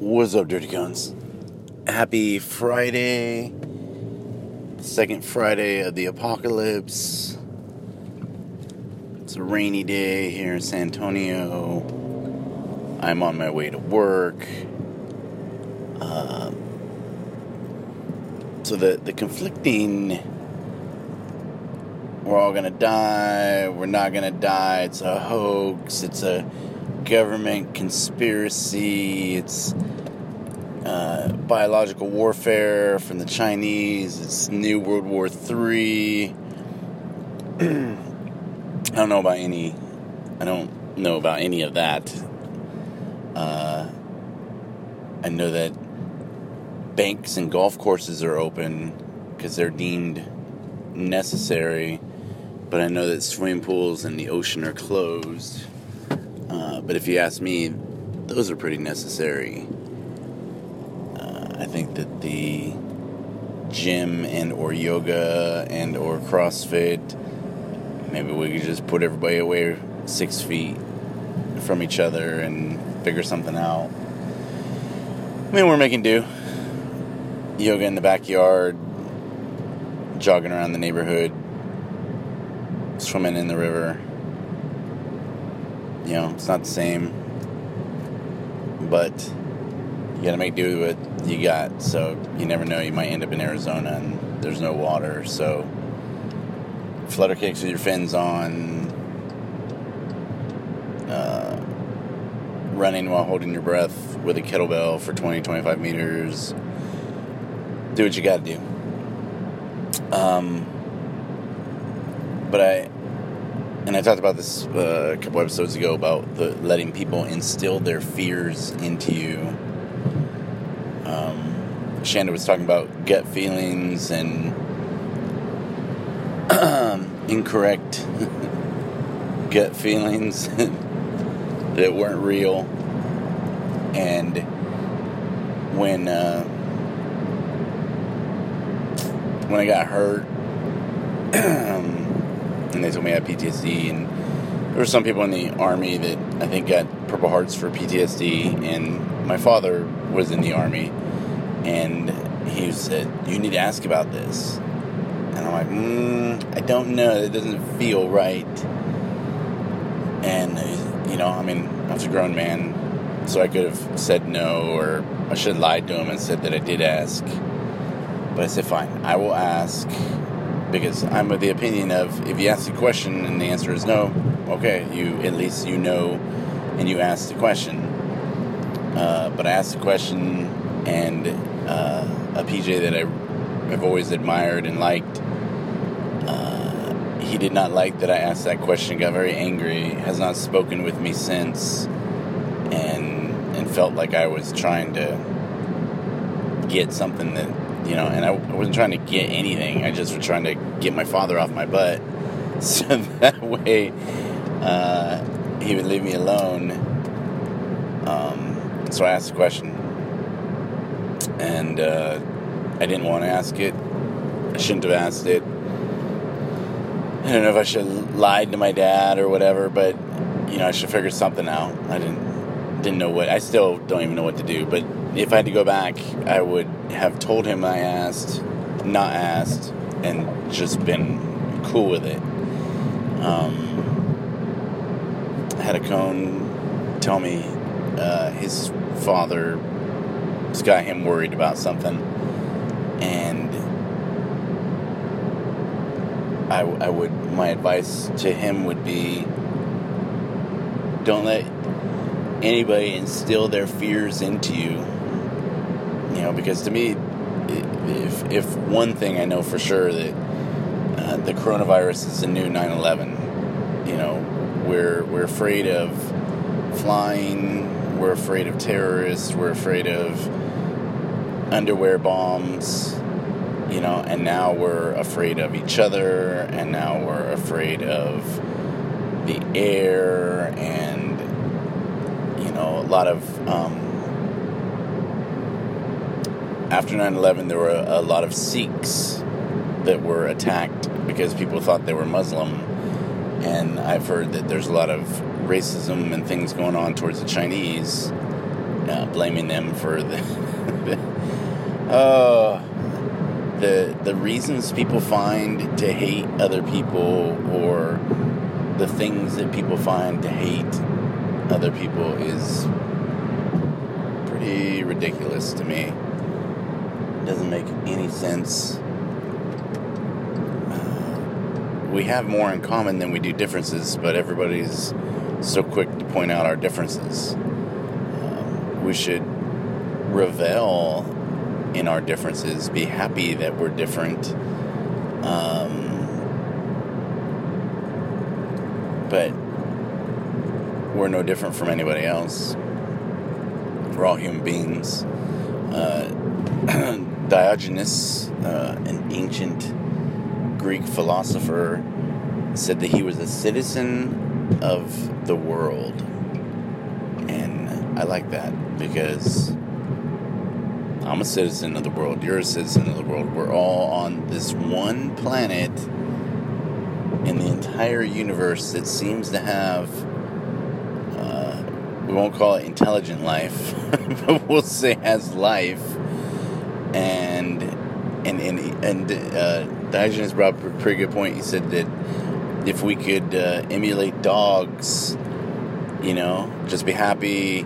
What's up, Dirty Guns? Happy Friday, second Friday of the apocalypse. It's a rainy day here in San Antonio. I'm on my way to work. Uh, so the the conflicting we're all gonna die, we're not gonna die, it's a hoax, it's a government conspiracy, it's uh, biological warfare from the Chinese, it's New World War Three. I don't know about any. I don't know about any of that. Uh, I know that banks and golf courses are open because they're deemed necessary, but I know that swimming pools and the ocean are closed. Uh, but if you ask me, those are pretty necessary. Uh, I think that the gym and or yoga and or CrossFit, maybe we could just put everybody away six feet from each other and figure something out. I mean, we're making do. Yoga in the backyard, jogging around the neighborhood, swimming in the river. You know, it's not the same, but you gotta make do with what you got. So you never know, you might end up in Arizona and there's no water. So flutter kicks with your fins on, uh, running while holding your breath with a kettlebell for 20, 25 meters. Do what you gotta do. Um, but I, and I talked about this uh, a couple episodes ago about the letting people instill their fears into you. Um, Shanda was talking about gut feelings and incorrect gut feelings that weren't real, and when uh, when I got hurt. me I had PTSD. And there were some people in the army that I think got Purple Hearts for PTSD. And my father was in the army, and he said, "You need to ask about this." And I'm like, mm, "I don't know. It doesn't feel right." And you know, I mean, I was a grown man, so I could have said no, or I should have lied to him and said that I did ask. But I said, "Fine, I will ask." Because I'm of the opinion of if you ask a question and the answer is no, okay, you at least you know and you ask the question. Uh, but I asked the question, and uh, a PJ that I have always admired and liked, uh, he did not like that I asked that question. Got very angry. Has not spoken with me since, and and felt like I was trying to get something that you know, and I, wasn't trying to get anything. I just was trying to get my father off my butt, so that way uh, he would leave me alone. Um, so I asked the question, and uh, I didn't want to ask it. I shouldn't have asked it. I don't know if I should have lied to my dad or whatever, but you know, I should figure something out. I didn't didn't know what. I still don't even know what to do, but if I had to go back, I would have told him I asked, not asked, and just been cool with it. Um, had a cone tell me uh, his father has got him worried about something, and I, I would my advice to him would be don't let anybody instill their fears into you you know, because to me, if if one thing I know for sure that uh, the coronavirus is the new 9/11. You know, we're we're afraid of flying. We're afraid of terrorists. We're afraid of underwear bombs. You know, and now we're afraid of each other, and now we're afraid of the air, and you know, a lot of um, after 9 11, there were a, lot of Sikhs that were attacked because people thought they were Muslim. And I've heard that there's a lot of racism and things going on towards the Chinese. uh, blaming them for the, uh, the the reasons people find to hate other people or the things that people find to hate other people is pretty ridiculous to me. Doesn't make any sense. We have more in common than we do differences, but everybody's so quick to point out our differences. Um, we should revel in our differences, be happy that we're different. Um, but we're no different from anybody else. We're all human beings. Uh, Diogenes, uh, an ancient Greek philosopher, said that he was a citizen of the world. And I like that because I'm a citizen of the world, you're a citizen of the world. We're all on this one planet in the entire universe that seems to have uh, we won't call it intelligent life but we'll say has life and and and, and uh, Diogenes brought up a pretty good point. He said that if we could uh, emulate dogs you know just be happy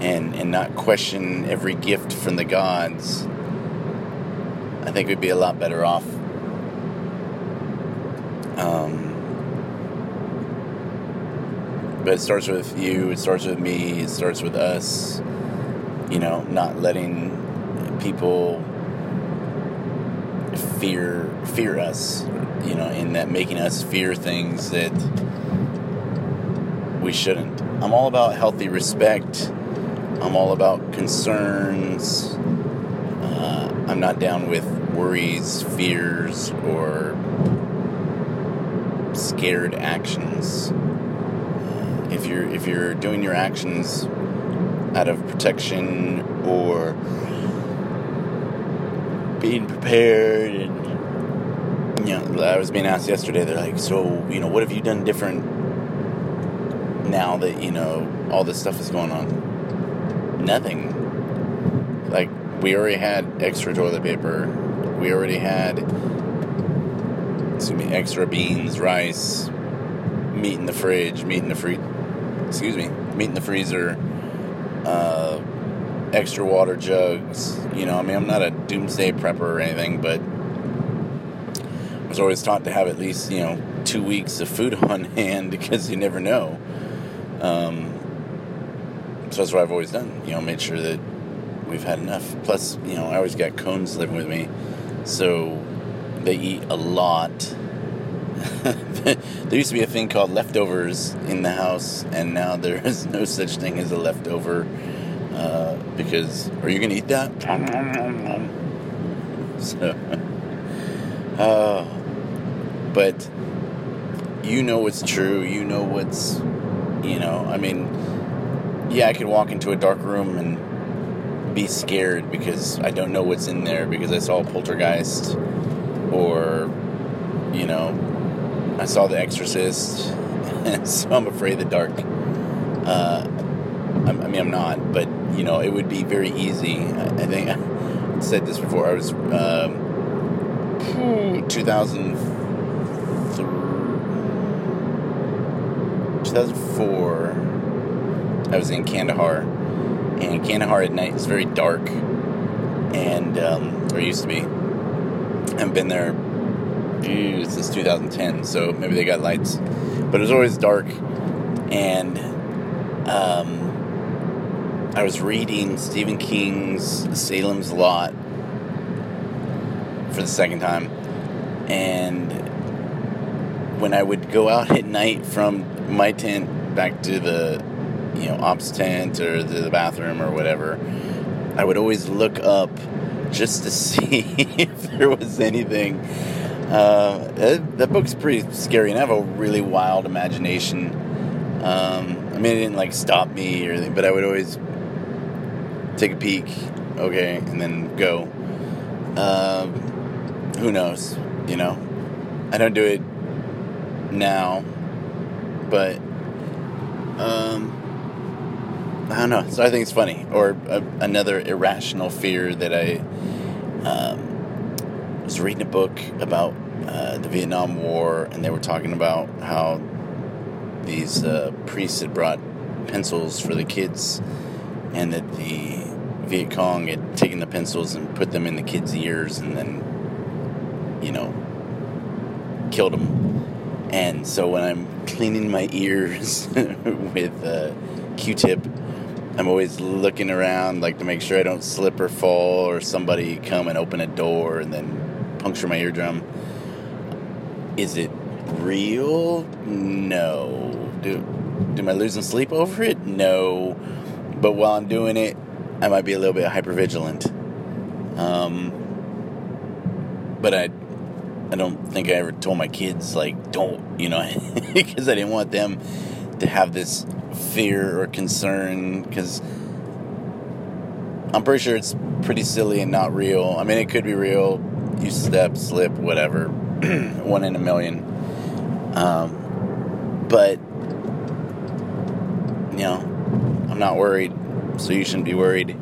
and and not question every gift from the gods I think we'd be a lot better off. Um, but it starts with you, it starts with me, it starts with us, you know, not letting people fear fear us, you know, in that making us fear things that we shouldn't. I'm all about healthy respect. I'm all about concerns. Uh, I'm not down with worries, fears, or scared actions. Uh, if you're if you're doing your actions out of protection or being prepared and you know I was being asked yesterday they're like so you know what have you done different now that you know all this stuff is going on? Nothing. Like we already had extra toilet paper. We already had excuse me, extra beans, rice, meat in the fridge, meat in the free, excuse me, meat in the freezer, uh, extra water jugs. You know, I mean, I'm not a doomsday prepper or anything, but I was always taught to have at least you know two weeks of food on hand because you never know. Um, so that's what I've always done. You know, made sure that we've had enough. Plus, you know, I always got cones living with me, so they eat a lot. there used to be a thing called leftovers in the house, and now there is no such thing as a leftover. Uh, because are you gonna eat that? So, uh, but you know what's true. You know what's, you know. I mean, yeah, I could walk into a dark room and be scared because I don't know what's in there because I saw a poltergeist or you know I saw The Exorcist, so I'm afraid of the dark. Uh, I mean, I'm not, but you know, it would be very easy. I, think I said this before. I was um, 2004. I was in Kandahar, and Kandahar at night is very dark, and um, or used to be. I haven't been there since 2010, so maybe they got lights. But it was always dark, and um, I was reading Stephen King's Salem's Lot for the second time, and when I would go out at night from my tent back to the you know ops tent or the, bathroom or whatever, I would always look up just to see if there was anything. Uh, that, that, book's pretty scary, and I have a really wild imagination. Um, I mean, it didn't like stop me or anything, but I would always take a peek, okay, and then go. Um, who knows? You know, I don't do it now, but um, I don't know. So I think it's funny. Or uh, another irrational fear that I um, was reading a book about uh, the Vietnam War, and they were talking about how these uh, priests had brought pencils for the kids, and that the Viet Cong had taken the pencils and put them in the kids' ears, and then, you know, killed them. And so when I'm cleaning my ears with a Q-tip, I'm always looking around, like to make sure I don't slip or fall, or somebody come and open a door and then puncture my eardrum. Is it real? No. Do am I losing sleep over it? No. But while I'm doing it, I might be a little bit hyper vigilant. Um, but I, I don't think I ever told my kids like don't, you know, because I didn't want them to have this fear or concern because I'm pretty sure it's pretty silly and not real. I mean, it could be real. You step, slip, whatever. One in a million. Um, but, you know, I'm not worried, so you shouldn't be worried.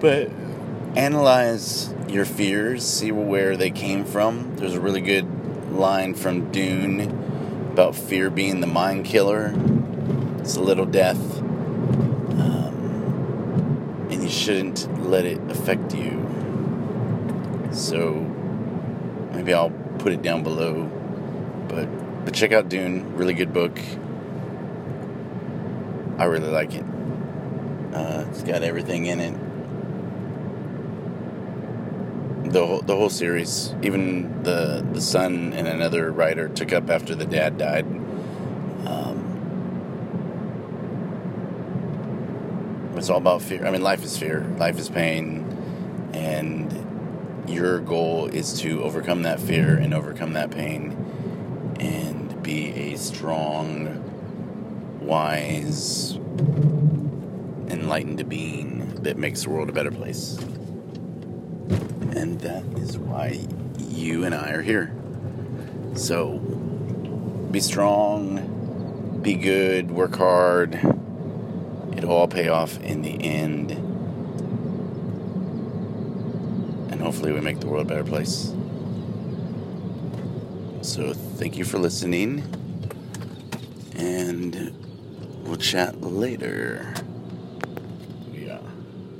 But analyze your fears, see where they came from. There's a really good line from Dune about fear being the mind killer. It's a little death. Um, and you shouldn't let it affect you. So maybe I'll put it down below. But but check out Dune, really good book. I really like it. Uh, it's got everything in it. The whole, the whole series, even the the son and another writer took up after the dad died. Um, it's all about fear. I mean, life is fear. Life is pain, and your goal is to overcome that fear and overcome that pain and be a strong, wise, enlightened being that makes the world a better place. And that is why you and I are here. So be strong, be good, work hard. It'll all pay off in the end. And hopefully, we make the world a better place. So, thank you for listening. And we'll chat later.